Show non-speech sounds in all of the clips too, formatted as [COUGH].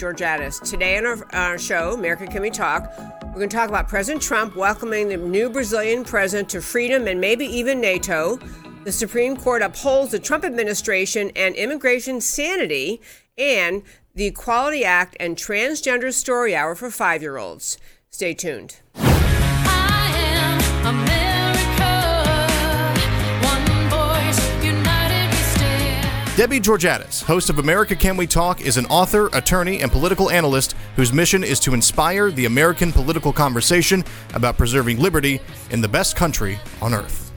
Georgatos. Today on our, our, show, America Can We Talk, we're going to talk about President Trump welcoming the new Brazilian president to freedom and maybe even NATO. The Supreme Court upholds the Trump administration and immigration sanity, and the Equality Act and Transgender Story Hour for five year olds. Stay tuned. Debbie Georgatos, host of America Can We Talk, is an author, attorney, and political analyst whose mission is to inspire the American political conversation about preserving liberty in the best country on earth.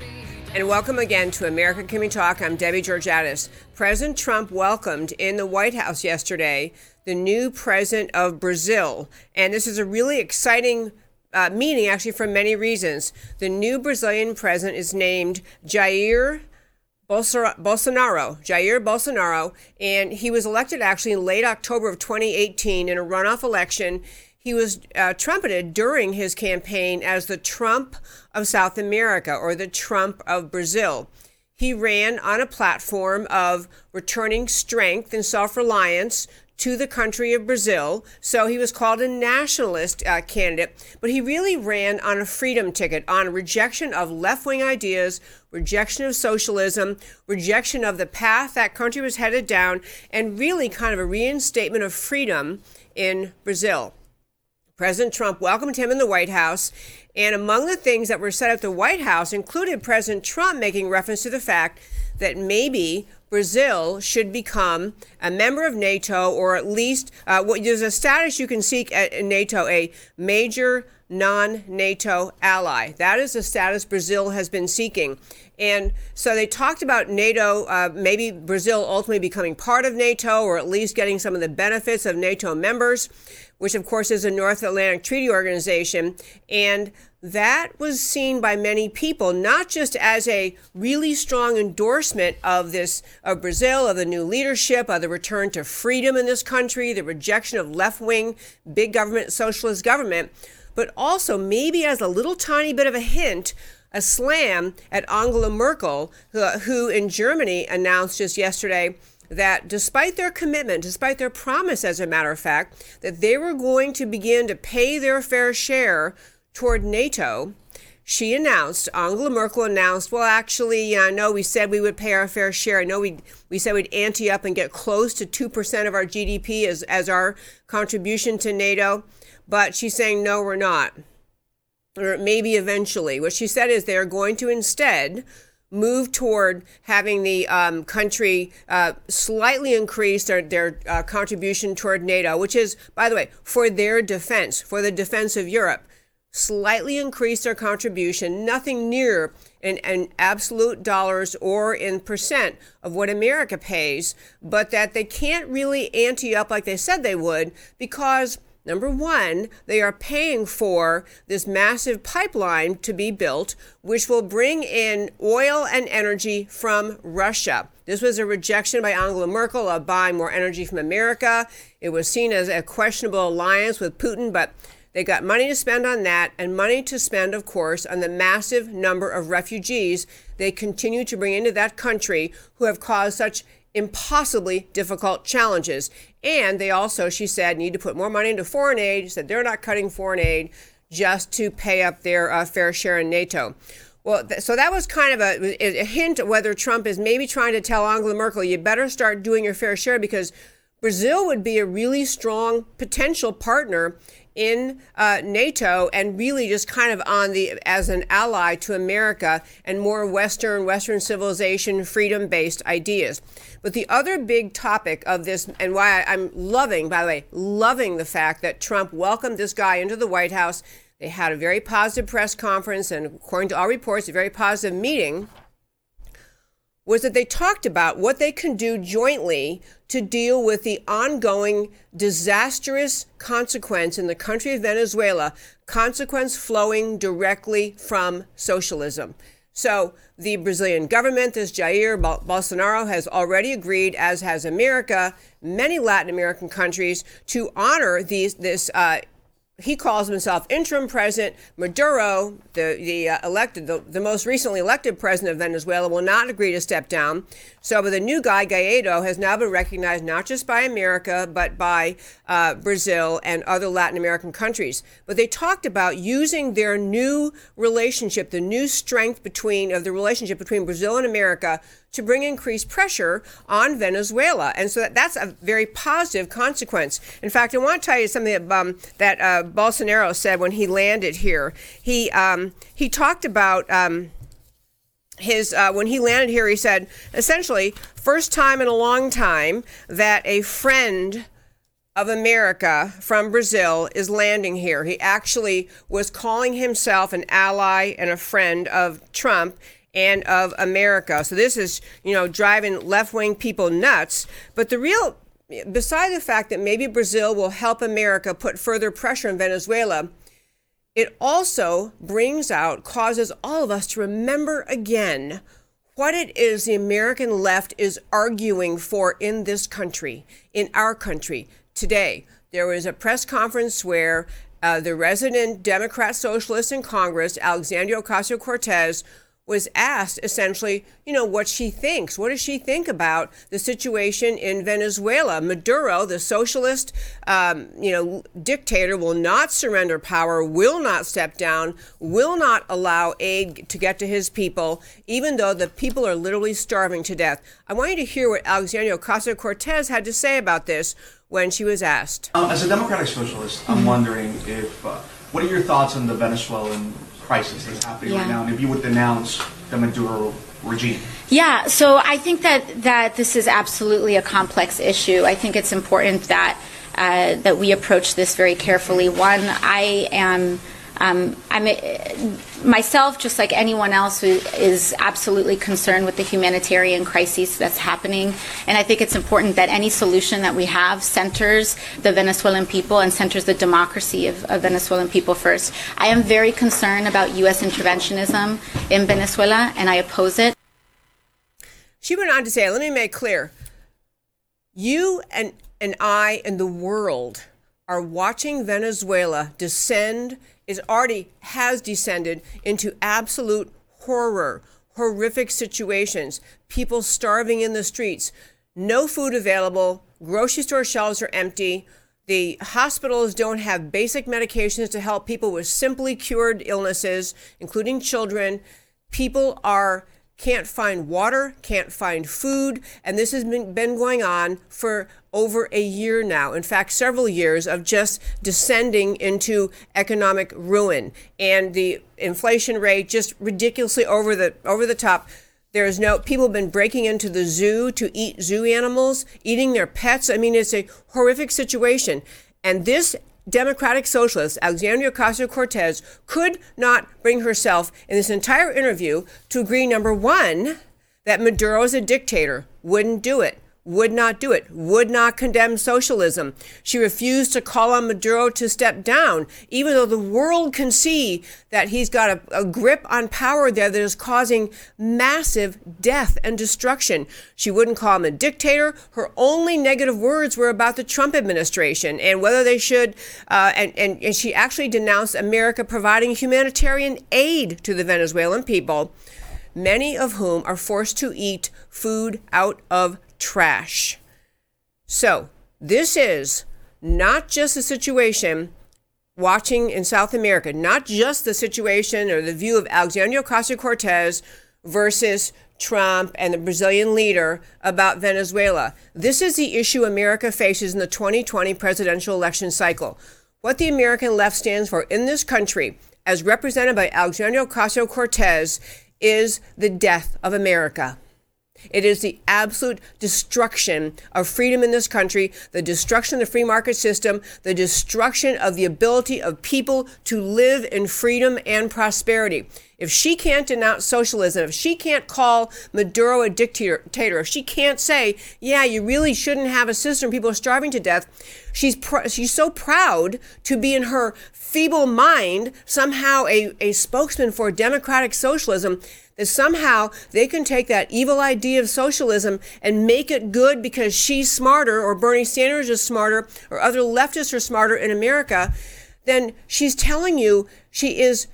And welcome again to America Can We Talk. I'm Debbie Georgatos. President Trump welcomed in the White House yesterday the new president of Brazil. And this is a really exciting uh, meeting, actually, for many reasons. The new Brazilian president is named Jair Bolsonaro, Jair Bolsonaro, and he was elected actually in late October of 2018 in a runoff election. He was uh, trumpeted during his campaign as the Trump of South America or the Trump of Brazil. He ran on a platform of returning strength and self reliance to the country of Brazil. So he was called a nationalist uh, candidate, but he really ran on a freedom ticket, on rejection of left wing ideas, rejection of socialism, rejection of the path that country was headed down, and really kind of a reinstatement of freedom in Brazil. President Trump welcomed him in the White House. And among the things that were said at the White House included President Trump making reference to the fact that maybe Brazil should become a member of NATO, or at least uh, there's a status you can seek at NATO, a major non NATO ally. That is the status Brazil has been seeking. And so they talked about NATO, uh, maybe Brazil ultimately becoming part of NATO, or at least getting some of the benefits of NATO members, which of course is a North Atlantic Treaty Organization. And that was seen by many people not just as a really strong endorsement of this of Brazil of the new leadership of the return to freedom in this country the rejection of left-wing big government socialist government but also maybe as a little tiny bit of a hint a slam at Angela Merkel who, who in Germany announced just yesterday that despite their commitment, despite their promise, as a matter of fact, that they were going to begin to pay their fair share toward NATO, she announced, Angela Merkel announced, well, actually, I know we said we would pay our fair share. I know we, we said we'd ante up and get close to 2% of our GDP as, as our contribution to NATO. But she's saying, no, we're not. Or maybe eventually. What she said is they're going to instead move toward having the um, country uh, slightly increase their, their uh, contribution toward NATO, which is, by the way, for their defense, for the defense of Europe slightly increase their contribution, nothing near in, in, absolute dollars or in percent of what America pays, but that they can't really ante up like they said they would because. Number one, they are paying for this massive pipeline to be built, which will bring in oil and energy from Russia. This was a rejection by Angela Merkel of buying more energy from America. It was seen as a questionable alliance with Putin, but they got money to spend on that and money to spend, of course, on the massive number of refugees they continue to bring into that country who have caused such impossibly difficult challenges. And they also, she said, need to put more money into foreign aid. She said they're not cutting foreign aid just to pay up their uh, fair share in NATO. Well, th- so that was kind of a, a hint of whether Trump is maybe trying to tell Angela Merkel, you better start doing your fair share because Brazil would be a really strong potential partner in uh, NATO and really just kind of on the as an ally to America and more Western Western civilization freedom based ideas. But the other big topic of this and why I'm loving, by the way, loving the fact that Trump welcomed this guy into the White House. They had a very positive press conference and according to all reports, a very positive meeting was that they talked about what they can do jointly to deal with the ongoing disastrous consequence in the country of Venezuela, consequence flowing directly from socialism. So the Brazilian government, this Jair Bolsonaro, has already agreed, as has America, many Latin American countries, to honor these this uh, he calls himself interim president. Maduro, the the uh, elected, the, the most recently elected president of Venezuela, will not agree to step down. So, but the new guy, Guaido, has now been recognized not just by America but by uh, Brazil and other Latin American countries. But they talked about using their new relationship, the new strength between of the relationship between Brazil and America to bring increased pressure on Venezuela. And so that, that's a very positive consequence. In fact, I want to tell you something that, um, that uh, Bolsonaro said when he landed here. He, um, he talked about. Um, his uh, when he landed here, he said essentially, first time in a long time that a friend of America from Brazil is landing here. He actually was calling himself an ally and a friend of Trump and of America. So this is, you know, driving left wing people nuts. But the real, beside the fact that maybe Brazil will help America put further pressure on Venezuela, it also brings out, causes all of us to remember again what it is the American left is arguing for in this country, in our country today. There was a press conference where uh, the resident Democrat socialist in Congress, Alexandria Ocasio Cortez, was asked essentially, you know, what she thinks. What does she think about the situation in Venezuela? Maduro, the socialist, um, you know, dictator, will not surrender power, will not step down, will not allow aid to get to his people, even though the people are literally starving to death. I want you to hear what Alexandria Ocasio Cortez had to say about this when she was asked. Um, as a democratic socialist, I'm wondering if uh, what are your thoughts on the Venezuelan crisis that's happening yeah. right now, and if you would denounce the Maduro regime. Yeah, so I think that, that this is absolutely a complex issue. I think it's important that uh, that we approach this very carefully. One, I am um, I'm myself, just like anyone else, who is absolutely concerned with the humanitarian crisis that's happening. And I think it's important that any solution that we have centers the Venezuelan people and centers the democracy of, of Venezuelan people first. I am very concerned about U.S. interventionism in Venezuela, and I oppose it. She went on to say, let me make clear you and, and I and the world are watching Venezuela descend is already has descended into absolute horror, horrific situations, people starving in the streets, no food available, grocery store shelves are empty. The hospitals don't have basic medications to help people with simply cured illnesses, including children. People are can't find water, can't find food, and this has been, been going on for over a year now. In fact, several years of just descending into economic ruin and the inflation rate just ridiculously over the over the top. There's no people have been breaking into the zoo to eat zoo animals, eating their pets. I mean, it's a horrific situation. And this Democratic socialist, Alexandria Ocasio Cortez, could not bring herself in this entire interview to agree number one, that Maduro is a dictator, wouldn't do it would not do it, would not condemn socialism. She refused to call on Maduro to step down, even though the world can see that he's got a, a, grip on power there that is causing massive death and destruction. She wouldn't call him a dictator. Her only negative words were about the Trump administration and whether they should, uh, and, and, and she actually denounced America providing humanitarian aid to the Venezuelan people, many of whom are forced to eat food out of trash. So, this is not just a situation watching in South America, not just the situation or the view of Alexandria Ocasio Cortez versus Trump and the Brazilian leader about Venezuela. This is the issue America faces in the 2020 presidential election cycle. What the American left stands for in this country, as represented by Alexandria Ocasio Cortez, is the death of America. It is the absolute destruction of freedom in this country, the destruction of the free market system, the destruction of the ability of people to live in freedom and prosperity. If she can't denounce socialism, if she can't call Maduro a dictator, if she can't say, yeah, you really shouldn't have a system, people are starving to death, she's, pr- she's so proud to be in her feeble mind somehow a, a spokesman for democratic socialism that somehow they can take that evil idea of socialism and make it good because she's smarter or Bernie Sanders is smarter or other leftists are smarter in America, then she's telling you she is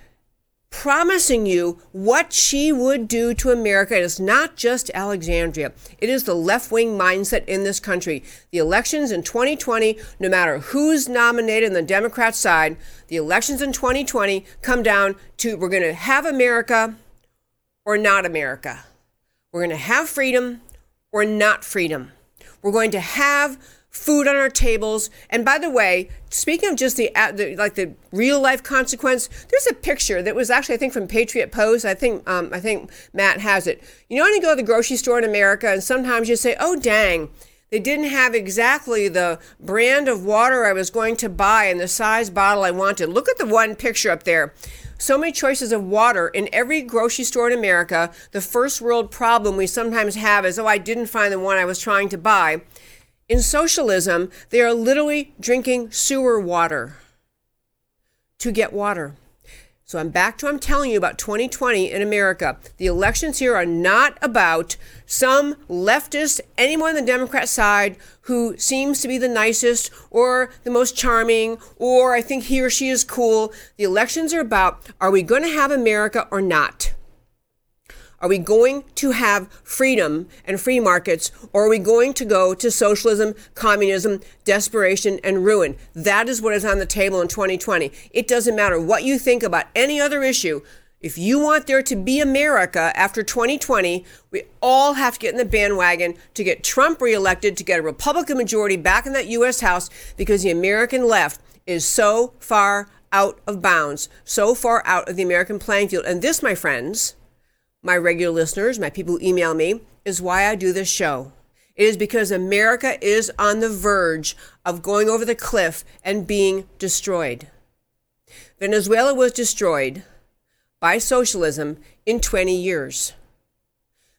promising you what she would do to America. It is not just Alexandria, it is the left wing mindset in this country. The elections in 2020, no matter who's nominated on the Democrat side, the elections in 2020 come down to we're going to have America or not America. We're going to have freedom or not freedom. We're going to have food on our tables. And by the way, speaking of just the, the, like the real life consequence, there's a picture that was actually I think from Patriot Post. I think um, I think Matt has it. You know when you go to the grocery store in America and sometimes you say, "Oh dang." They didn't have exactly the brand of water I was going to buy and the size bottle I wanted. Look at the one picture up there so many choices of water in every grocery store in America. The first world problem we sometimes have is, oh, I didn't find the one I was trying to buy. In socialism, they are literally drinking sewer water to get water. So I'm back to I'm telling you about 2020 in America. The elections here are not about some leftist, anyone on the Democrat side who seems to be the nicest or the most charming or I think he or she is cool. The elections are about are we going to have America or not? Are we going to have freedom and free markets, or are we going to go to socialism, communism, desperation, and ruin? That is what is on the table in 2020. It doesn't matter what you think about any other issue. If you want there to be America after 2020, we all have to get in the bandwagon to get Trump reelected, to get a Republican majority back in that U.S. House, because the American left is so far out of bounds, so far out of the American playing field. And this, my friends, my regular listeners, my people who email me, is why I do this show. It is because America is on the verge of going over the cliff and being destroyed. Venezuela was destroyed by socialism in 20 years.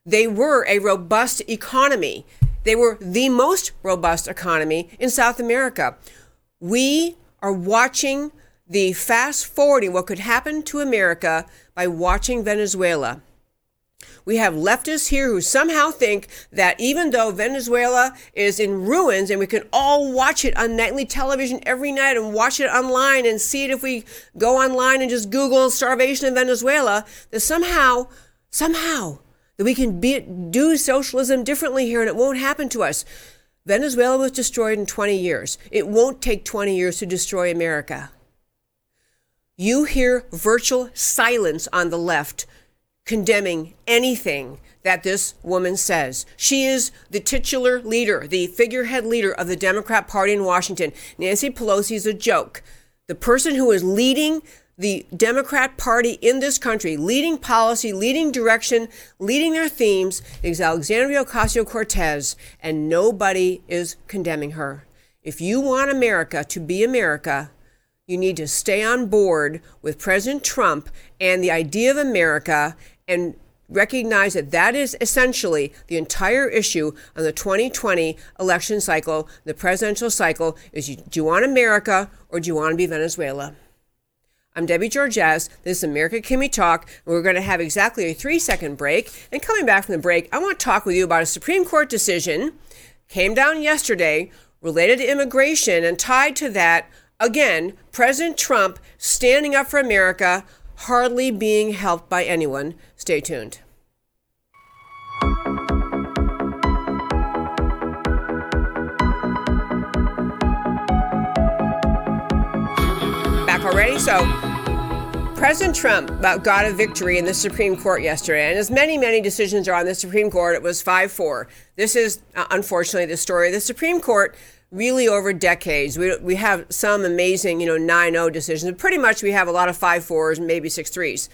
They were a robust economy. They were the most robust economy in South America. We are watching the fast forwarding what could happen to America by watching Venezuela. We have leftists here who somehow think that even though Venezuela is in ruins and we can all watch it on nightly television every night and watch it online and see it if we go online and just Google starvation in Venezuela, that somehow, somehow, that we can be, do socialism differently here and it won't happen to us. Venezuela was destroyed in 20 years. It won't take 20 years to destroy America. You hear virtual silence on the left condemning anything that this woman says. She is the titular leader, the figurehead leader of the Democrat Party in Washington. Nancy Pelosi is a joke. The person who is leading the Democrat Party in this country, leading policy, leading direction, leading their themes, is Alexandria Ocasio Cortez, and nobody is condemning her. If you want America to be America, you need to stay on board with President Trump and the idea of America and recognize that that is essentially the entire issue on the 2020 election cycle, the presidential cycle is do you want America or do you want to be Venezuela? I'm Debbie Georgatos. This is America We Talk? We're going to have exactly a three second break. And coming back from the break, I want to talk with you about a Supreme Court decision came down yesterday related to immigration and tied to that again, President Trump standing up for America, hardly being helped by anyone. Stay tuned. Back already? So, President Trump got a victory in the Supreme Court yesterday, and as many, many decisions are on the Supreme Court, it was 5 4. This is, uh, unfortunately, the story. The Supreme Court really over decades. We, we have some amazing, you know, 9 0 decisions. Pretty much we have a lot of 5 4s and maybe 6 3s.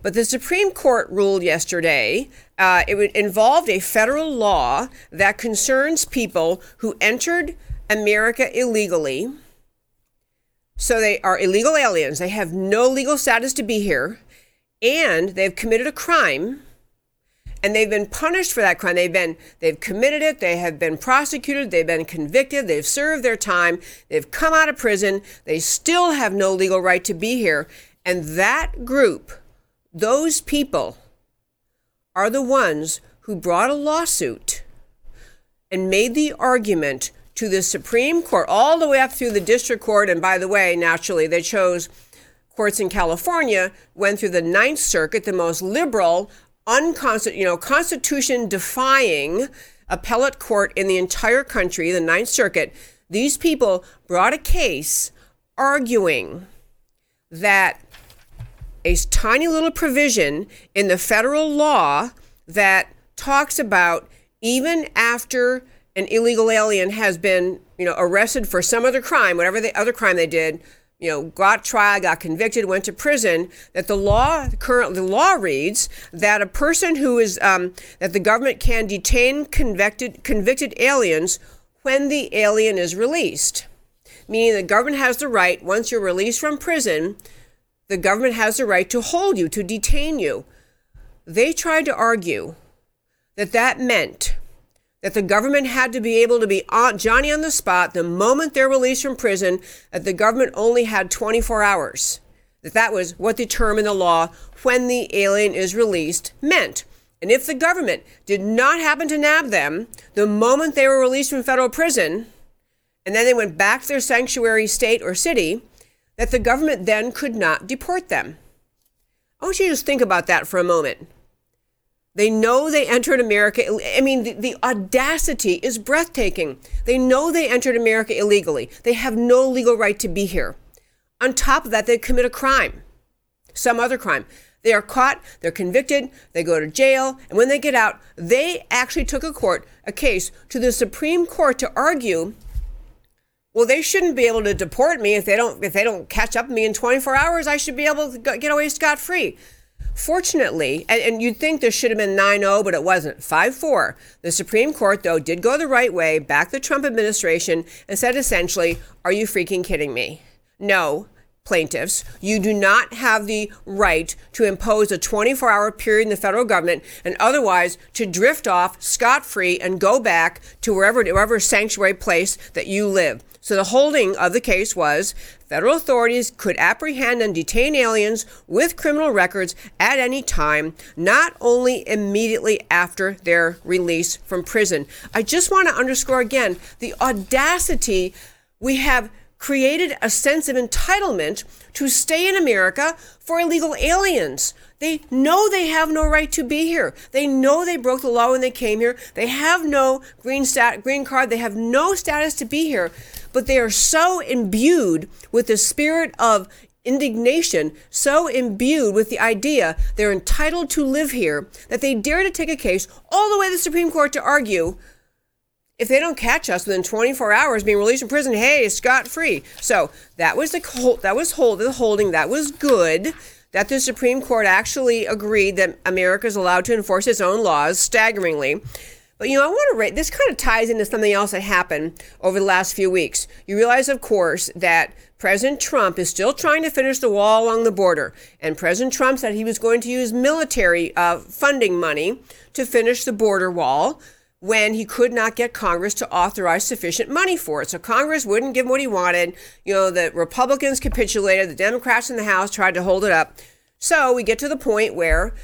But the Supreme Court ruled yesterday uh, it involved a federal law that concerns people who entered America illegally. So they are illegal aliens. They have no legal status to be here, and they've committed a crime and they've been punished for that crime. They've been they've committed it. They have been prosecuted. They've been convicted. They've served their time. They've come out of prison. They still have no legal right to be here. And that group, those people, are the ones who brought a lawsuit and made the argument to the Supreme Court, all the way up through the district court. And by the way, naturally, they chose courts in California, went through the Ninth Circuit, the most liberal, unconstitutional, you know, constitution defying appellate court in the entire country, the Ninth Circuit. These people brought a case arguing that a tiny little provision in the federal law that talks about even after an illegal alien has been, you know, arrested for some other crime, whatever the other crime they did, you know, got tried, got convicted, went to prison, that the law current the law reads that a person who is um, that the government can detain convicted convicted aliens when the alien is released, meaning the government has the right once you're released from prison, the government has the right to hold you, to detain you. They tried to argue that that meant that the government had to be able to be on Johnny on the spot the moment they're released from prison, that the government only had 24 hours. That that was what the term in the law when the alien is released meant. And if the government did not happen to nab them the moment they were released from federal prison, and then they went back to their sanctuary state or city, that the government then could not deport them. I want you to just think about that for a moment. They know they entered America. I mean, the, the, audacity is breathtaking. They know they entered America illegally. They have no legal right to be here. On top of that, they commit a crime, some other crime. They are caught, they're convicted, they go to jail, and when they get out, they actually took a court, a case to the Supreme Court to argue, well, they shouldn't be able to deport me if they don't if they don't catch up with me in 24 hours. I should be able to get away scot free. Fortunately, and, and, you'd think this should have been 9 0, but it wasn't. 5 4. The Supreme Court, though, did go the right way, backed the Trump administration, and said essentially, Are you freaking kidding me? No, plaintiffs, you do not have the right to impose a 24 hour period in the federal government and otherwise to drift off scot free and go back to wherever, wherever sanctuary place that you live. So the holding of the case was federal authorities could apprehend and detain aliens with criminal records at any time, not only immediately after their release from prison. I just want to underscore again the audacity we have created a sense of entitlement to stay in America for illegal aliens. They know they have no right to be here. They know they broke the law when they came here. They have no green stat green card. They have no status to be here but they are so imbued with the spirit of indignation, so imbued with the idea they're entitled to live here, that they dare to take a case all the way to the Supreme Court to argue if they don't catch us within 24 hours being released from prison, hey, scot free. So that was the that was hold the holding that was good. That the Supreme Court actually agreed that America is allowed to enforce its own laws, staggeringly. But you know, I want to rate this kind of ties into something else that happened over the last few weeks. You realize, of course, that President Trump is still trying to finish the wall along the border. And President Trump said he was going to use military uh, funding money to finish the border wall when he could not get Congress to authorize sufficient money for it. So Congress wouldn't give him what he wanted. You know, the Republicans capitulated, the Democrats in the House tried to hold it up. So we get to the point where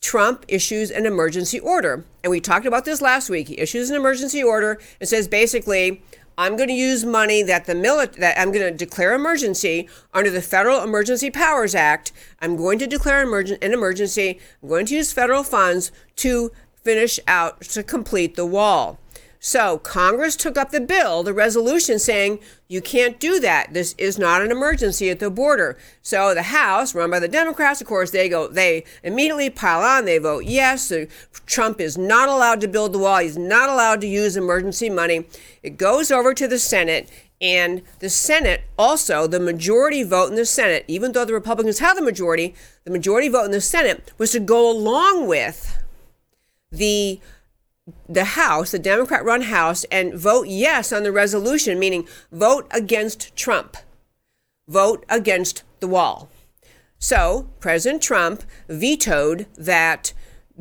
Trump issues an emergency order. And we talked about this last week. He issues an emergency order and says basically, I'm going to use money that the military that I'm going to declare emergency under the Federal Emergency Powers Act. I'm going to declare emergen- an emergency. I'm going to use federal funds to finish out to complete the wall. So Congress took up the bill, the resolution saying you can't do that. This is not an emergency at the border. So the House, run by the Democrats, of course, they go, they immediately pile on. They vote yes. Trump is not allowed to build the wall. He's not allowed to use emergency money. It goes over to the Senate. And the Senate also, the majority vote in the Senate, even though the Republicans have the majority, the majority vote in the Senate was to go along with the the House, the Democrat run House, and vote yes on the resolution, meaning vote against Trump, vote against the wall. So President Trump vetoed that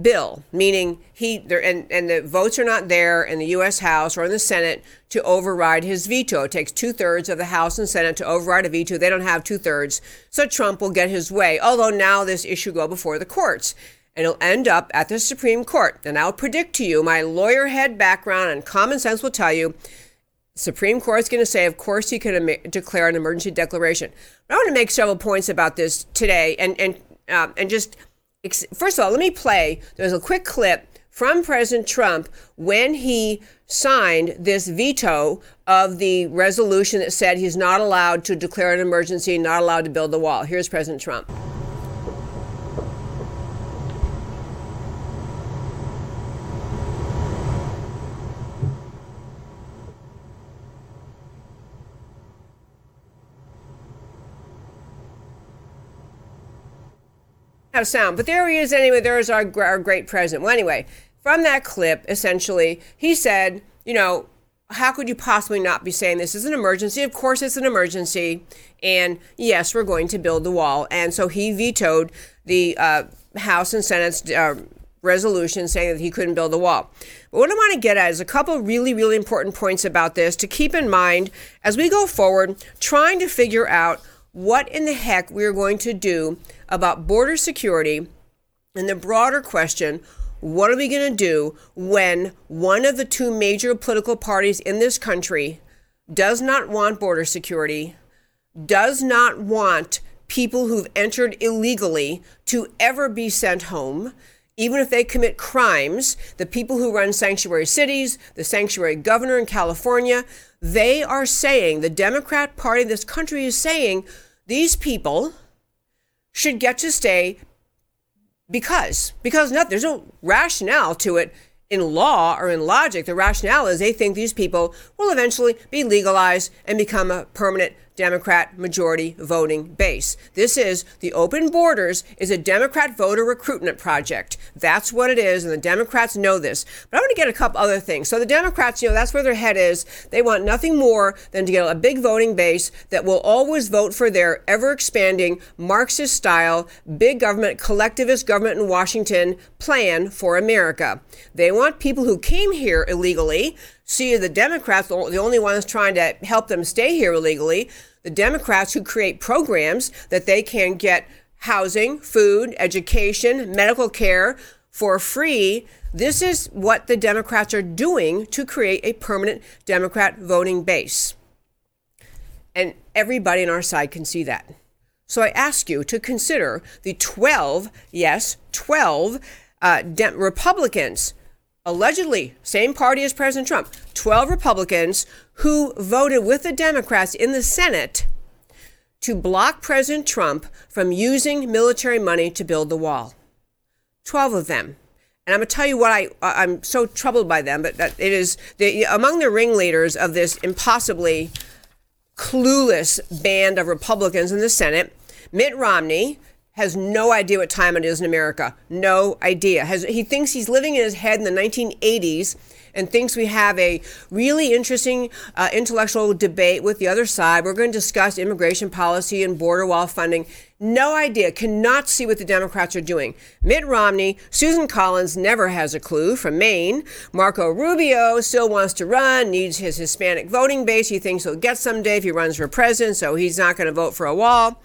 bill, meaning he there and, and the votes are not there in the U.S. House or in the Senate to override his veto. It takes two thirds of the House and Senate to override a veto. They don't have two thirds, so Trump will get his way. Although now this issue go before the courts. And it'll end up at the Supreme Court. And I'll predict to you, my lawyer head background and common sense will tell you, Supreme Court is going to say, of course, you can declare an emergency declaration. But I want to make several points about this today, and and um, and just first of all, let me play. There's a quick clip from President Trump when he signed this veto of the resolution that said he's not allowed to declare an emergency, not allowed to build the wall. Here's President Trump. Have sound. But there he is anyway. There's our, our great president. Well, anyway, from that clip, essentially, he said, you know, how could you possibly not be saying this is an emergency? Of course, it's an emergency. And yes, we're going to build the wall. And so he vetoed the uh, House and Senate's uh, resolution saying that he couldn't build the wall. But what I want to get at is a couple really, really important points about this to keep in mind as we go forward, trying to figure out what in the heck we're going to do about border security and the broader question what are we going to do when one of the two major political parties in this country does not want border security, does not want people who've entered illegally to ever be sent home, even if they commit crimes, the people who run sanctuary cities, the sanctuary governor in California, they are saying, the Democrat Party this country is saying, these people should get to stay because because not, there's no rationale to it in law or in logic. The rationale is they think these people will eventually be legalized and become a permanent Democrat majority voting base. This is the open borders is a Democrat voter recruitment project. That's what it is, and the Democrats know this. But I want to get a couple other things. So the Democrats, you know, that's where their head is. They want nothing more than to get a big voting base that will always vote for their ever expanding Marxist style, big government, collectivist government in Washington plan for America. They want people who came here illegally see the Democrats the only ones trying to help them stay here illegally. The Democrats who create programs that they can get housing, food, education, medical care for free. This is what the Democrats are doing to create a permanent Democrat voting base. And everybody on our side can see that. So I ask you to consider the 12, yes, 12 uh, De- Republicans allegedly same party as President Trump, 12 Republicans who voted with the Democrats in the Senate to block President Trump from using military money to build the wall. 12 of them. And I'm going to tell you what I, I'm so troubled by them, but it is the, among the ringleaders of this impossibly clueless band of Republicans in the Senate, Mitt Romney, has no idea what time it is in America. No idea. Has, he thinks he's living in his head in the 1980s and thinks we have a really interesting uh, intellectual debate with the other side. We're going to discuss immigration policy and border wall funding. No idea, cannot see what the Democrats are doing. Mitt Romney, Susan Collins never has a clue from Maine. Marco Rubio still wants to run, needs his Hispanic voting base. He thinks he'll get someday if he runs for president, so he's not going to vote for a wall.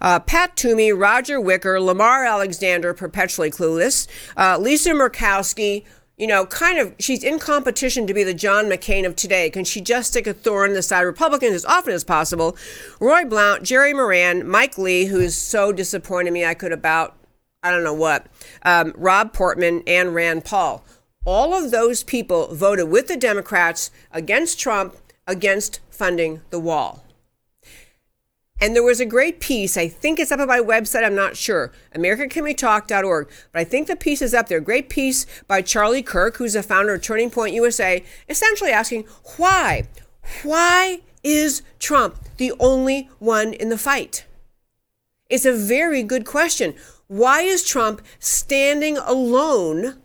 Uh, Pat Toomey, Roger Wicker, Lamar Alexander, perpetually clueless. Uh, Lisa Murkowski, you know, kind of, she's in competition to be the John McCain of today. Can she just stick a thorn in the side of Republicans as often as possible? Roy Blunt, Jerry Moran, Mike Lee, who is so disappointed me I could about, I don't know what, um, Rob Portman, and Rand Paul. All of those people voted with the Democrats against Trump, against funding the wall. And there was a great piece, I think it's up on my website, I'm not sure, AmericaCanWeTalk.org, but I think the piece is up there. Great piece by Charlie Kirk, who's the founder of Turning Point USA, essentially asking why? Why is Trump the only one in the fight? It's a very good question. Why is Trump standing alone,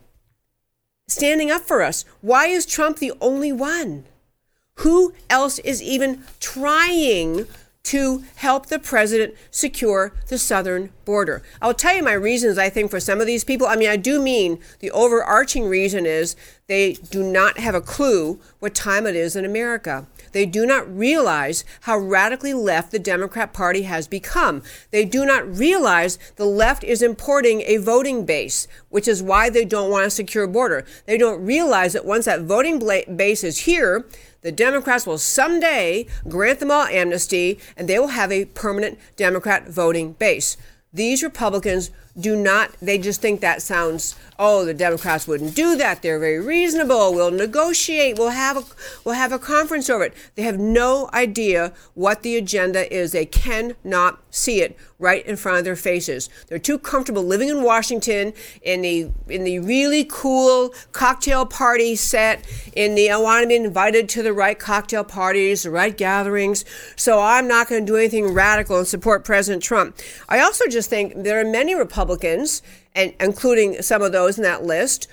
standing up for us? Why is Trump the only one? Who else is even trying to help the president secure the southern border. I'll tell you my reasons, I think, for some of these people. I mean, I do mean the overarching reason is they do not have a clue what time it is in America. They do not realize how radically left the Democrat Party has become. They do not realize the left is importing a voting base, which is why they don't want a secure border. They don't realize that once that voting base is here, the Democrats will someday grant them all amnesty and they will have a permanent Democrat voting base. These Republicans do not, they just think that sounds, oh, the Democrats wouldn't do that. They're very reasonable. We'll negotiate. We'll have a, we'll have a conference over it. They have no idea what the agenda is. They cannot see it right in front of their faces. They're too comfortable living in Washington in the in the really cool cocktail party set. In the I want to be invited to the right cocktail parties, the right gatherings. So I'm not going to do anything radical and support President Trump. I also just think there are many Republicans, and including some of those in that list,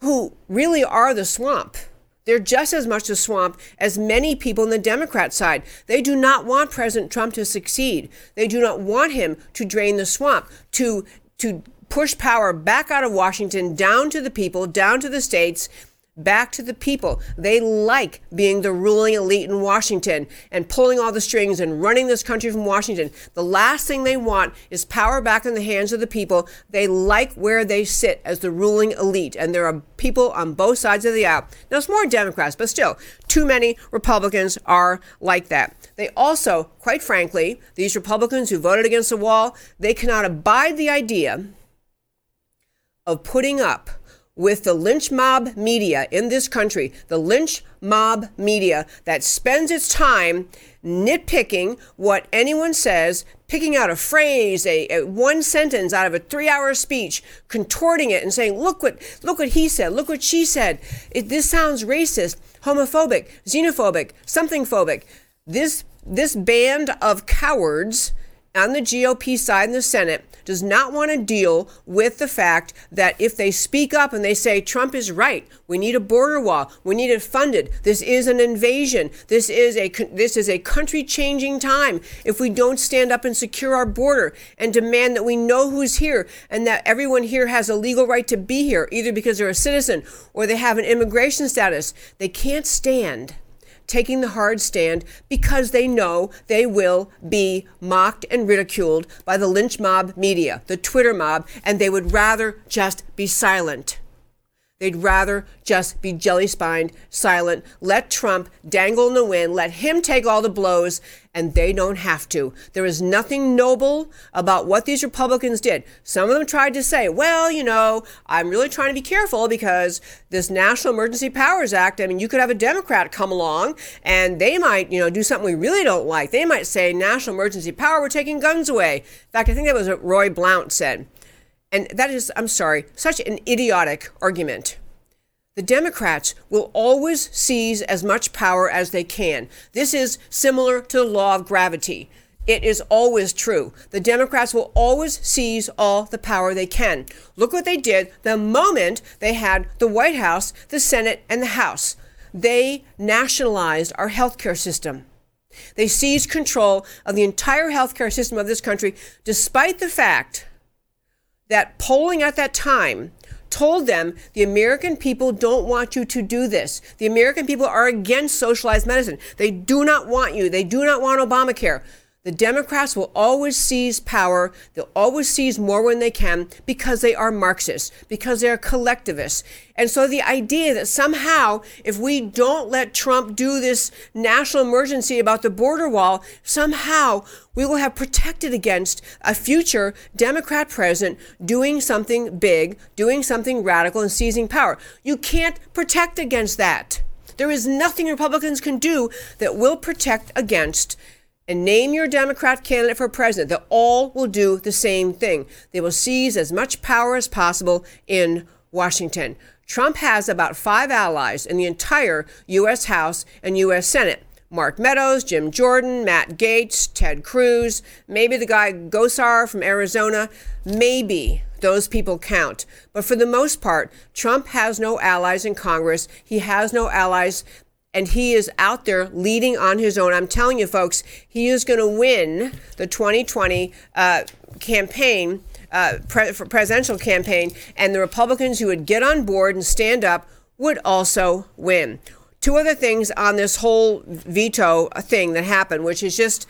who really are the swamp. They're just as much a swamp as many people on the Democrat side. They do not want President Trump to succeed. They do not want him to drain the swamp, to to push power back out of Washington down to the people, down to the states, back to the people. They like being the ruling elite in Washington and pulling all the strings and running this country from Washington. The last thing they want is power back in the hands of the people. They like where they sit as the ruling elite. And there are people on both sides of the aisle. Now, it's more Democrats, but still, too many Republicans are like that. They also, quite frankly, these Republicans who voted against the wall, they cannot abide the idea of putting up with the lynch mob media in this country, the lynch mob media that spends its time nitpicking what anyone says, picking out a phrase, a, a, one sentence out of a three-hour speech, contorting it and saying, "Look what look what he said, look what she said. It, this sounds racist, homophobic, xenophobic, something phobic." This this band of cowards on the GOP side in the Senate does not want to deal with the fact that if they speak up and they say Trump is right, we need a border wall, we need it funded. This is an invasion. This is a this is a country-changing time. If we don't stand up and secure our border and demand that we know who's here and that everyone here has a legal right to be here, either because they're a citizen or they have an immigration status, they can't stand taking the hard stand because they know they will be mocked and ridiculed by the lynch mob media, the Twitter mob, and they would rather just be silent. They'd rather just be jelly spined, silent, let Trump dangle in the wind, let him take all the blows, and they don't have to. There is nothing noble about what these Republicans did. Some of them tried to say, well, you know, I'm really trying to be careful because this National Emergency Powers Act, I mean, you could have a Democrat come along and they might, you know, do something we really don't like. They might say, national emergency power, we're taking guns away. In fact, I think that was what Roy Blunt said. And that is, I'm sorry, such an idiotic argument. The Democrats will always seize as much power as they can. This is similar to the law of gravity. It is always true. The Democrats will always seize all the power they can. Look what they did the moment they had the White House, the Senate, and the House. They nationalized our healthcare system. They seized control of the entire healthcare system of this country, despite the fact that polling at that time told them the American people don't want you to do this. The American people are against socialized medicine. They do not want you. They do not want Obamacare. The Democrats will always seize power. They'll always seize more when they can because they are Marxists, because they are collectivists. And so the idea that somehow, if we don't let Trump do this national emergency about the border wall, somehow we will have protected against a future Democrat president doing something big, doing something radical, and seizing power. You can't protect against that. There is nothing Republicans can do that will protect against and name your Democrat candidate for president, they all will do the same thing. They will seize as much power as possible in Washington. Trump has about five allies in the entire U.S. House and U.S. Senate. Mark Meadows, Jim Jordan, Matt Gaetz, Ted Cruz, maybe the guy Gosar from Arizona. Maybe those people count. But for the most part, Trump has no allies in Congress. He has no allies and he is out there leading on his own. I'm telling you, folks, he is going to win the 2020 uh, campaign, uh, pre- presidential campaign, and the Republicans who would get on board and stand up would also win. Two other things on this whole veto thing that happened, which is just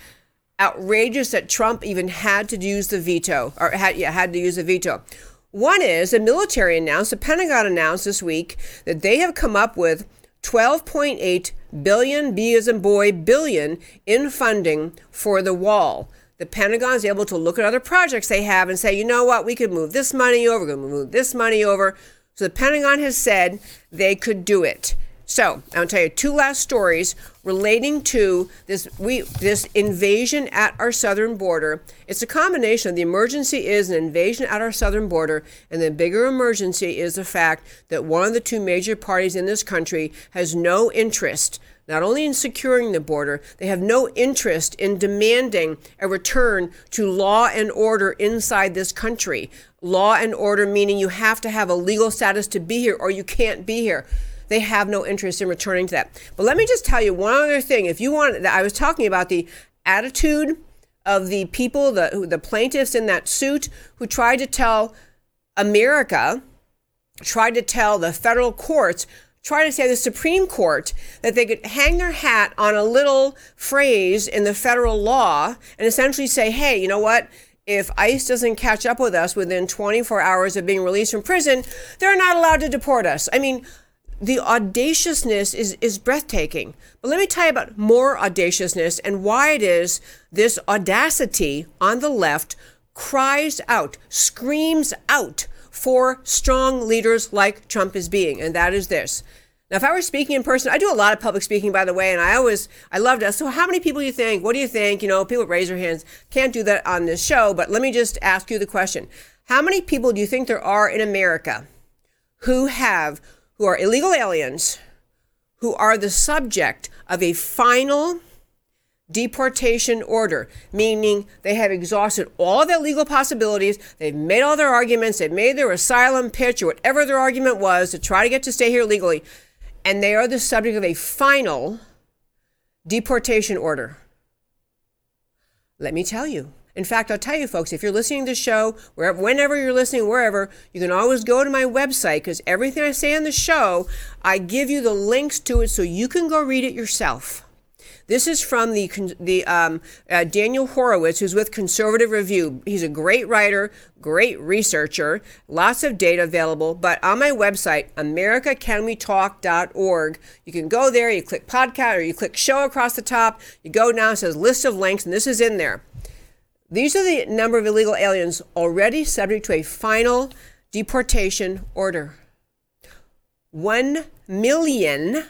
outrageous that Trump even had to use the veto, or had, yeah, had to use the veto. One is the military announced, the Pentagon announced this week that they have come up with 12.8 billion, B as in boy, billion in funding for the wall. The Pentagon is able to look at other projects they have and say, you know what, we could move this money over, going to move this money over. So the Pentagon has said they could do it. So I'll tell you two last stories relating to this we this invasion at our southern border. It's a combination. of The emergency is an invasion at our southern border, and the bigger emergency is the fact that one of the two major parties in this country has no interest not only in securing the border, they have no interest in demanding a return to law and order inside this country. Law and order meaning you have to have a legal status to be here or you can't be here they have no interest in returning to that. But let me just tell you one other thing. If you want, I was talking about the attitude of the people, the the plaintiffs in that suit who tried to tell America, tried to tell the federal courts, tried to say the Supreme Court that they could hang their hat on a little phrase in the federal law and essentially say, hey, you know what? If ICE doesn't catch up with us within 24 hours of being released from prison, they're not allowed to deport us. I mean, the audaciousness is, is breathtaking. But let me tell you about more audaciousness and why it is this audacity on the left cries out, screams out for strong leaders like Trump is being. And that is this. Now, if I were speaking in person, I do a lot of public speaking, by the way, and I always, I love that. So, how many people do you think? What do you think? You know, people raise their hands. Can't do that on this show, but let me just ask you the question How many people do you think there are in America who have who are illegal aliens who are the subject of a final deportation order, meaning they have exhausted all their legal possibilities, they've made all their arguments, they've made their asylum pitch or whatever their argument was to try to get to stay here legally, and they are the subject of a final deportation order. Let me tell you, in fact, I'll tell you folks, if you're listening to the show, wherever, whenever you're listening, wherever, you can always go to my website because everything I say on the show, I give you the links to it so you can go read it yourself. This is from the the um, uh, Daniel Horowitz, who's with Conservative Review. He's a great writer, great researcher, lots of data available. But on my website, AmericaCanWeTalk.org, you can go there. You click podcast or you click show across the top. You go down, it says list of links, and this is in there. These are the number of illegal aliens already subject to a final deportation order. 1 million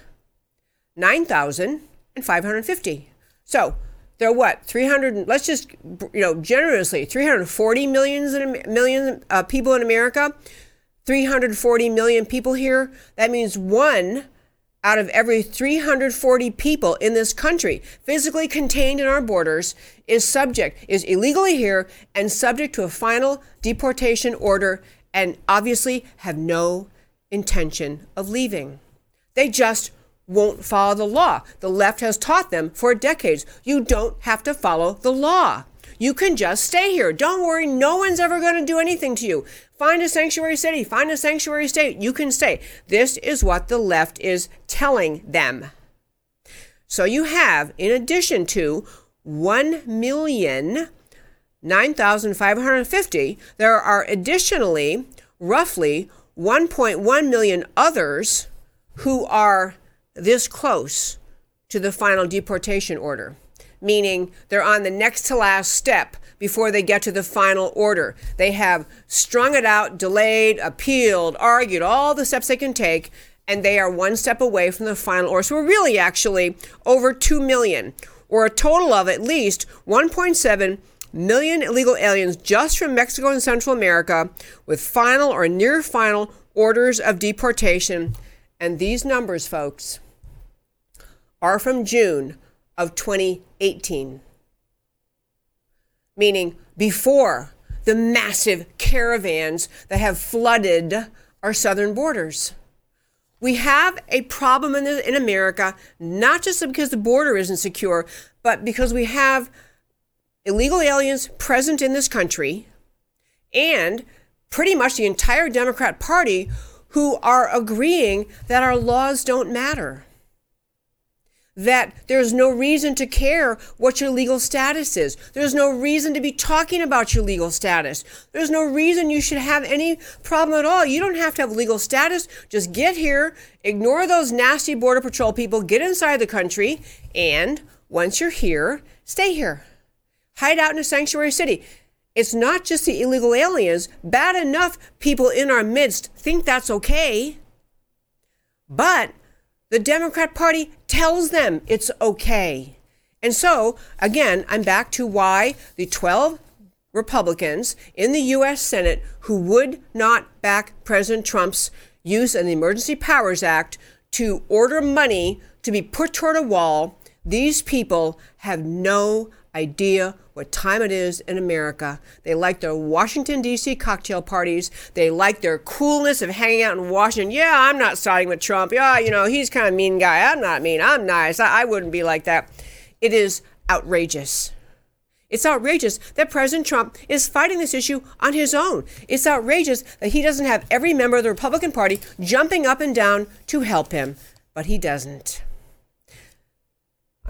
9,550. So there are what 300 let's just you know generously 340 millions million uh, people in america 340 million people here that means one out of every 340 people in this country physically contained in our borders is subject is illegally here and subject to a final deportation order and obviously have no intention of leaving. They just won't follow the law. The left has taught them for decades you don't have to follow the law you can just stay here. Don't worry, no one's ever going to do anything to you. Find a sanctuary city, find a sanctuary state. You can stay. This is what the left is telling them. So you have, in addition to 1 million 9,550, there are additionally roughly 1.1 million others who are this close to the final deportation order meaning they're on the next to last step before they get to the final order. They have strung it out, delayed, appealed, argued, all the steps they can take, and they are one step away from the final order. So we're really actually over 2 million, or a total of at least 1.7 million illegal aliens just from Mexico and Central America with final or near final orders of deportation. And these numbers, folks, are from June of 2018, meaning before the massive caravans that have flooded our southern borders. We have a problem in, the, in America, not just because the border isn't secure, but because we have illegal aliens present in this country and pretty much the entire Democrat Party who are agreeing that our laws don't matter that there's no reason to care what your legal status is. There's no reason to be talking about your legal status. There's no reason you should have any problem at all. You don't have to have legal status. Just get here, ignore those nasty Border Patrol people, get inside the country, and once you're here, stay here. Hide out in a sanctuary city. It's not just the illegal aliens. Bad enough people in our midst think that's okay. But the Democrat Party tells them it's okay. And so, again, I'm back to why the 12 Republicans in the U.S. Senate who would not back President Trump's use of the Emergency Powers Act to order money to be put toward a wall, these people have no idea what time it is in America. They like their Washington, D.C. cocktail parties. They like their coolness of hanging out in Washington. Yeah, I'm not siding with Trump. Yeah, you know, he's kind of mean guy. I'm not mean. I'm nice. I, I wouldn't be like that. It is outrageous. It's outrageous that President Trump is fighting this issue on his own. It's outrageous that he doesn't have every member of the Republican Party jumping up and down to help him, but he doesn't.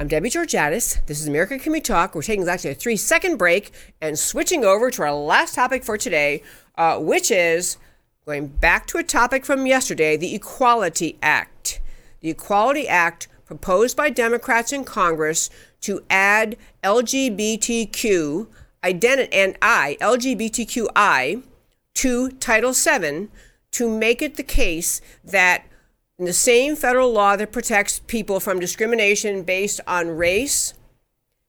I'm Debbie Georgatos. This is America Can We Talk. We're taking actually a three second break and switching over to our last topic for today, uh, which is going back to a topic from yesterday the Equality Act. The Equality Act proposed by Democrats in Congress to add LGBTQ identity and I, LGBTQI, to Title VII to make it the case that in the same federal law that protects people from discrimination based on race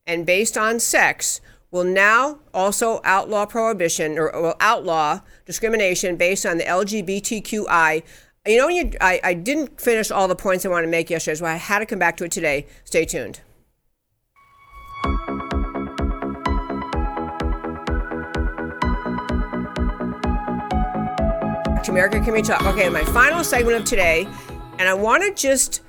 and based on sex will now also outlaw prohibition or will outlaw discrimination based on the LGBTQI. You know, you, I, I didn't finish all the points I wanted to make yesterday, so I had to come back to it today. Stay tuned. America Can We Talk? Okay, my final segment of today and I want to just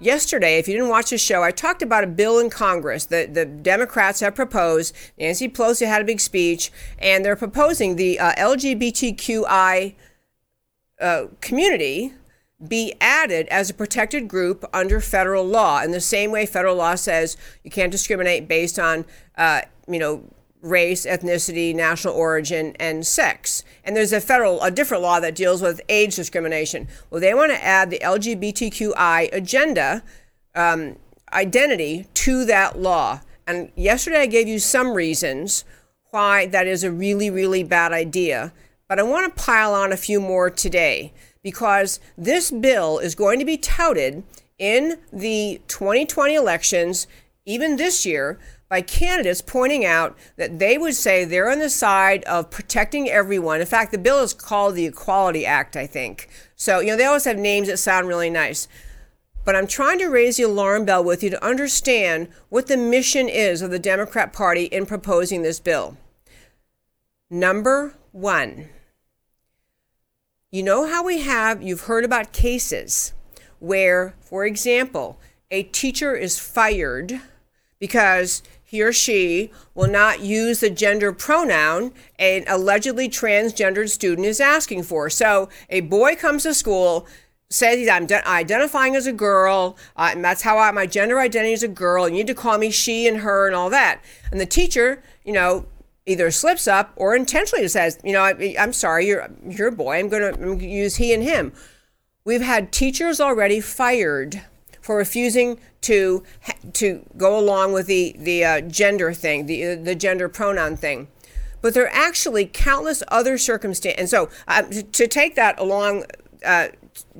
yesterday, if you didn't watch the show, I talked about a bill in Congress that the Democrats have proposed. Nancy Pelosi had a big speech, and they're proposing the uh, LGBTQI uh, community be added as a protected group under federal law in the same way federal law says you can't discriminate based on, uh, you know, race, ethnicity, national origin, and sex. And there's a federal, a different law that deals with age discrimination. Well, they want to add the LGBTQI agenda um, identity to that law. And yesterday I gave you some reasons why that is a really, really bad idea. But I want to pile on a few more today because this bill is going to be touted in the 2020 elections, even this year, by candidates pointing out that they would say they're on the side of protecting everyone. In fact, the bill is called the Equality Act, I think. So, you know, they always have names that sound really nice. But I'm trying to raise the alarm bell with you to understand what the mission is of the Democrat Party in proposing this bill. Number one, you know how we have, you've heard about cases where, for example, a teacher is fired because he or she will not use the gender pronoun an allegedly transgendered student is asking for. So a boy comes to school, says I'm identifying as a girl, uh, and that's how I, my gender identity is a girl. You need to call me she and her and all that. And the teacher, you know, either slips up or intentionally says, you know, I, am sorry, you're you're a boy. I'm going to use he and him. We've had teachers already fired for refusing to to go along with the the uh, gender thing, the the gender pronoun thing. But there are actually countless other circumstances. And so, uh, to, to, take that along uh,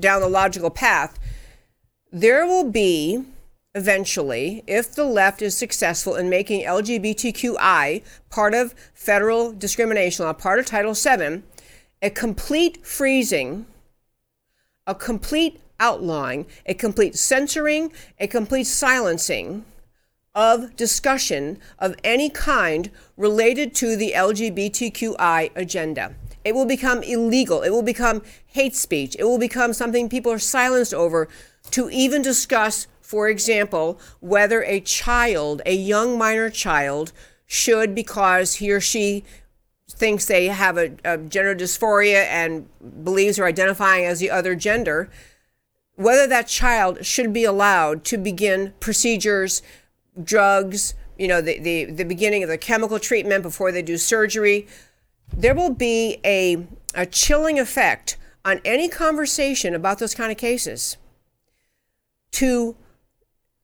down the logical path, there will be eventually, if the left is successful in making LGBTQI part of federal discrimination law, part of Title VII, a complete freezing, a complete outlawing, a complete censoring, a complete silencing of discussion of any kind related to the LGBTQI agenda. it will become illegal. It will become hate speech. It will become something people are silenced over to even discuss, for example, whether a child, a young minor child, should, because he or she thinks they have a, a gender dysphoria and believes they're identifying as the other gender, whether that child should be allowed to begin procedures, drugs, you know, the, the, the beginning of the chemical treatment before they do surgery. There will be a, a chilling effect on any conversation about those kind of cases to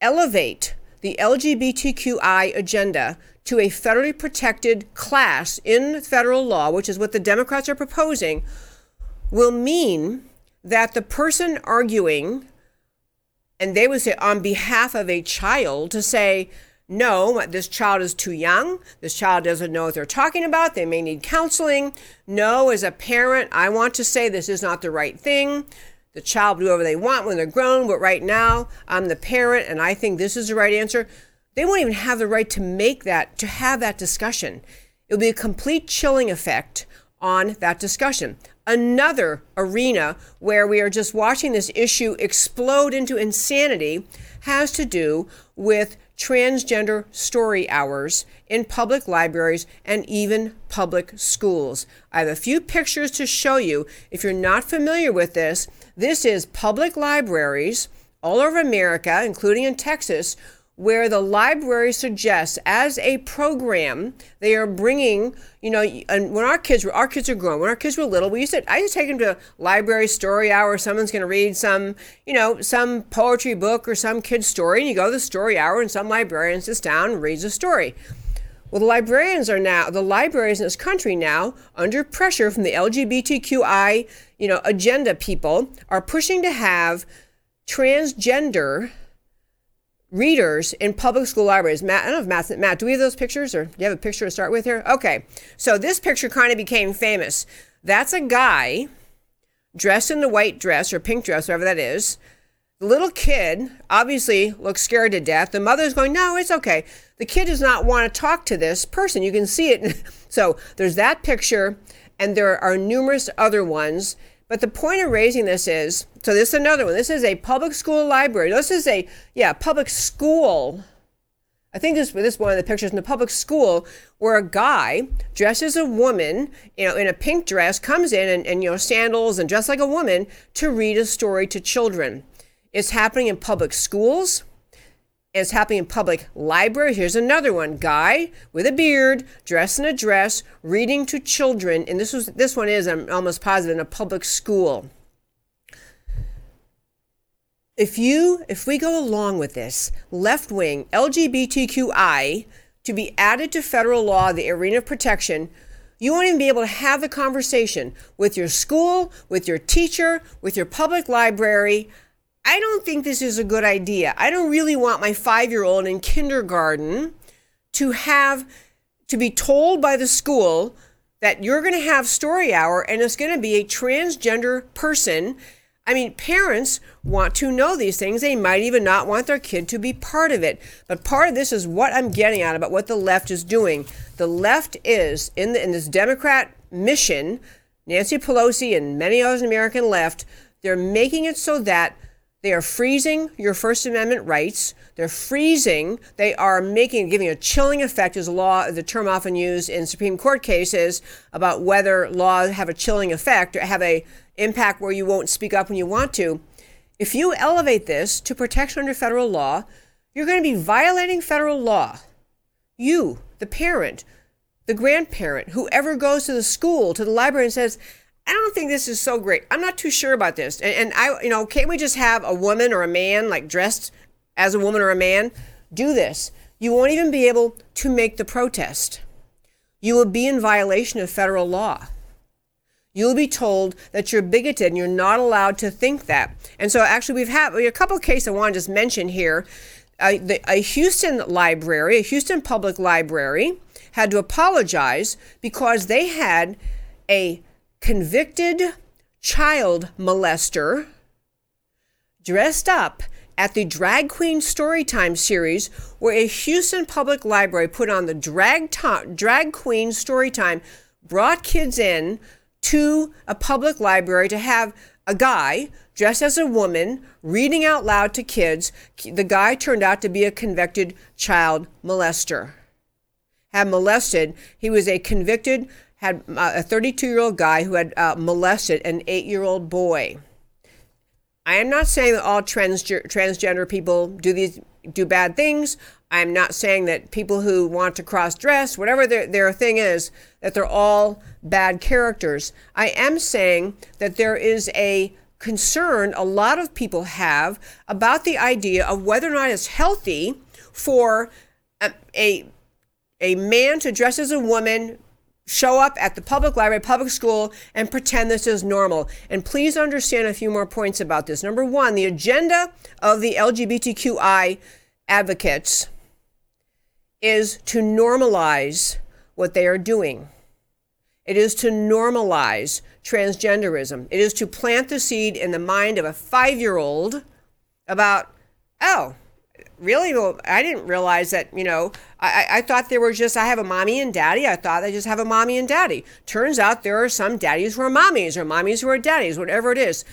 elevate the LGBTQI agenda to a federally protected class in federal law, which is what the Democrats are proposing, will mean that the person arguing, and they would say on behalf of a child, to say, no, this child is too young. This child doesn't know what they're talking about. They may need counseling. No, as a parent, I want to say this is not the right thing. The child do whatever they want when they're grown, but right now, I'm the parent and I think this is the right answer. They won't even have the right to make that, to have that discussion. It'll be a complete chilling effect on that discussion. Another arena where we are just watching this issue explode into insanity has to do with transgender story hours in public libraries and even public schools. I have a few pictures to show you. If you're not familiar with this, this is public libraries all over America, including in Texas, where the library suggests as a program they are bringing you know and when our kids were our kids are grown when our kids were little we used to i used to take them to library story hour someone's going to read some you know some poetry book or some kid's story and you go to the story hour and some librarian sits down and reads a story. Well the librarians are now the libraries in this country now under pressure from the lgbtqi you know agenda people are pushing to have transgender readers in public school libraries. Matt, I don't know if Matt, Matt, do we have those pictures or do you have a picture to start with here? Okay. So this picture kind of became famous. That's a guy dressed in the white dress or pink dress, whatever that is. The little kid obviously looks scared to death. The mother's going, No, it's okay. The kid does not want to talk to this person. You can see it. [LAUGHS] so there's that picture, and there are numerous other ones. But the point of raising this is so this is another one. This is a public school library. This is a yeah, public school. I think this this one of the pictures in the public school where a guy dressed as a woman, you know, in a pink dress comes in and, and you know sandals and dressed like a woman to read a story to children. It's happening in public schools. It's happening in public libraries. Here's another one: guy with a beard, dressed in a dress, reading to children. And this was this one is I'm almost positive in a public school. If you if we go along with this left wing LGBTQI to be added to federal law, the arena of protection, you won't even be able to have the conversation with your school, with your teacher, with your public library I don't think this is a good idea. I don't really want my five year old in kindergarten to have to be told by the school that you're going to have story hour and it's going to be a transgender person. I mean, parents want to know these things. They might even not want their kid to be part of it. But part of this is what I'm getting at about what the left is doing. The left is in, the, in this Democrat mission, Nancy Pelosi and many others in the American left, they're making it so that they are freezing your First Amendment rights. They're freezing. They are making, giving a chilling effect, as law, the term often used in Supreme Court cases about whether laws have a chilling effect or have a impact where you won't speak up when you want to. If you elevate this to protection under federal law, you're going to be violating federal law. You, the parent, the grandparent, whoever goes to the school, to the library and says, I don't think this is so great. I'm not too sure about this. And, and I, you know, can't we just have a woman or a man like dressed as a woman or a man do this? You won't even be able to make the protest. You will be in violation of federal law. You'll be told that you're bigoted and you're not allowed to think that. And so, actually, we've had a couple of cases I want to just mention here. Uh, the, a Houston library, a Houston public library, had to apologize because they had a convicted child molester dressed up at the Drag Queen Storytime series, where a Houston Public Library put on the Drag, to- Drag Queen Storytime, brought kids in to a public library to have a guy dressed as a woman reading out loud to kids. The guy turned out to be a convicted child molester. Had molested, he was a convicted, had uh, a 32 year old guy who had uh, molested an eight year old boy. I am not saying that all transge- transgender people do these do bad things. I'm not saying that people who want to cross dress, whatever their, their thing is, that they're all bad characters. I am saying that there is a concern a lot of people have about the idea of whether or not it's healthy for a, a, a man to dress as a woman, show up at the public library, public school, and pretend this is normal. And please understand a few more points about this. Number one, the agenda of the LGBTQI advocates is to normalize what they are doing. It is to normalize transgenderism. It is to plant the seed in the mind of a five year old about, oh, really? I didn't realize that, you know, I, I thought there were just, I have a mommy and daddy. I thought I just have a mommy and daddy. Turns out there are some daddies who are mommies or mommies who are daddies, whatever it is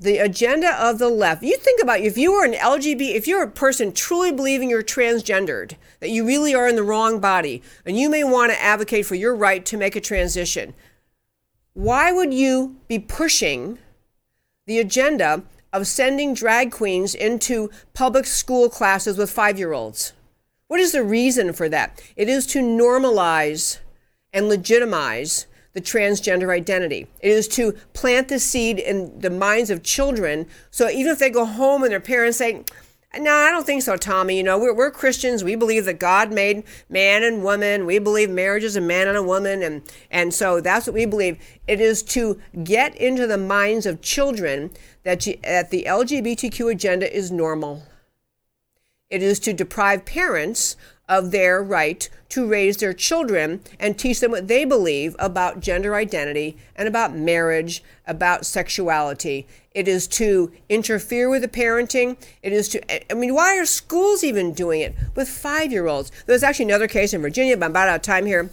the agenda of the left. You think about if you were an LGBT, if you're a person truly believing you're transgendered, that you really are in the wrong body, and you may want to advocate for your right to make a transition, why would you be pushing the agenda of sending drag queens into public school classes with five year olds? What is the reason for that? It is to normalize and legitimize the transgender identity. It is to plant the seed in the minds of children so even if they go home and their parents say, no, I don't think so, Tommy. You know, we're, we're Christians. We believe that God made man and woman. We believe marriage is a man and a woman. And, and so that's what we believe. It is to get into the minds of children that, you, that the LGBTQ agenda is normal. It is to deprive parents of their right to raise their children and teach them what they believe about gender identity and about marriage, about sexuality. It is to interfere with the parenting. It is to, I mean, why are schools even doing it with five year olds? There's actually another case in Virginia, but I'm about out of time here.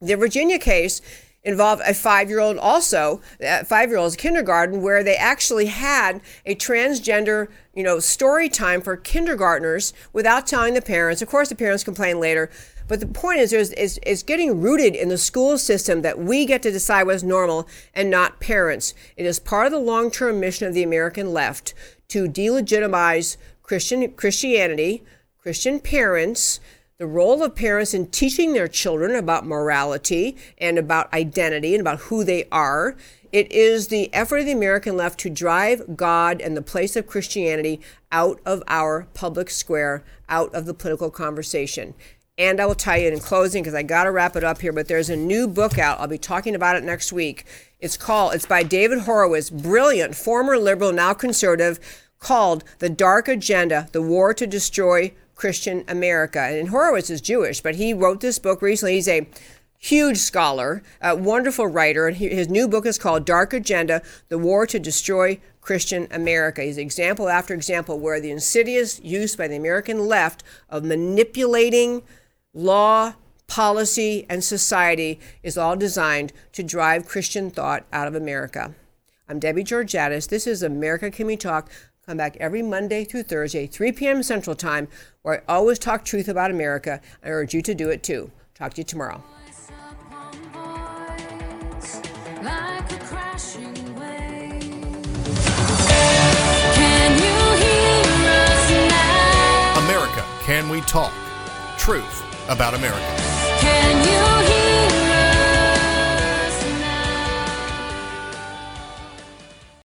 The Virginia case involved a five year old also, five year old's kindergarten, where they actually had a transgender, you know, story time for kindergartners without telling the parents. Of course, the parents complain later. But the point is, is, is, is getting rooted in the school system that we get to decide what's normal and not parents. It is part of the long term mission of the American left to delegitimize Christian Christianity, Christian parents, the role of parents in teaching their children about morality and about identity and about who they are. It is the effort of the American left to drive God and the place of Christianity out of our public square, out of the political conversation. And I will tell you in closing, because I got to wrap it up here, but there's a new book out. I'll be talking about it next week. It's called, it's by David Horowitz, brilliant, former liberal, now conservative, called The Dark Agenda The War to Destroy Christian America. And Horowitz is Jewish, but he wrote this book recently. He's a huge scholar, a wonderful writer, and his new book is called Dark Agenda The War to Destroy Christian America. He's example after example where the insidious use by the American left of manipulating law, policy, and society is all designed to drive Christian thought out of America. I'm Debbie Georgatos. This is America Can We Talk. Come back every Monday through Thursday, 3 p.m. Central Time, where I always talk truth about America. I urge you to do it too. Talk to you tomorrow. America, can we talk? Truth about America.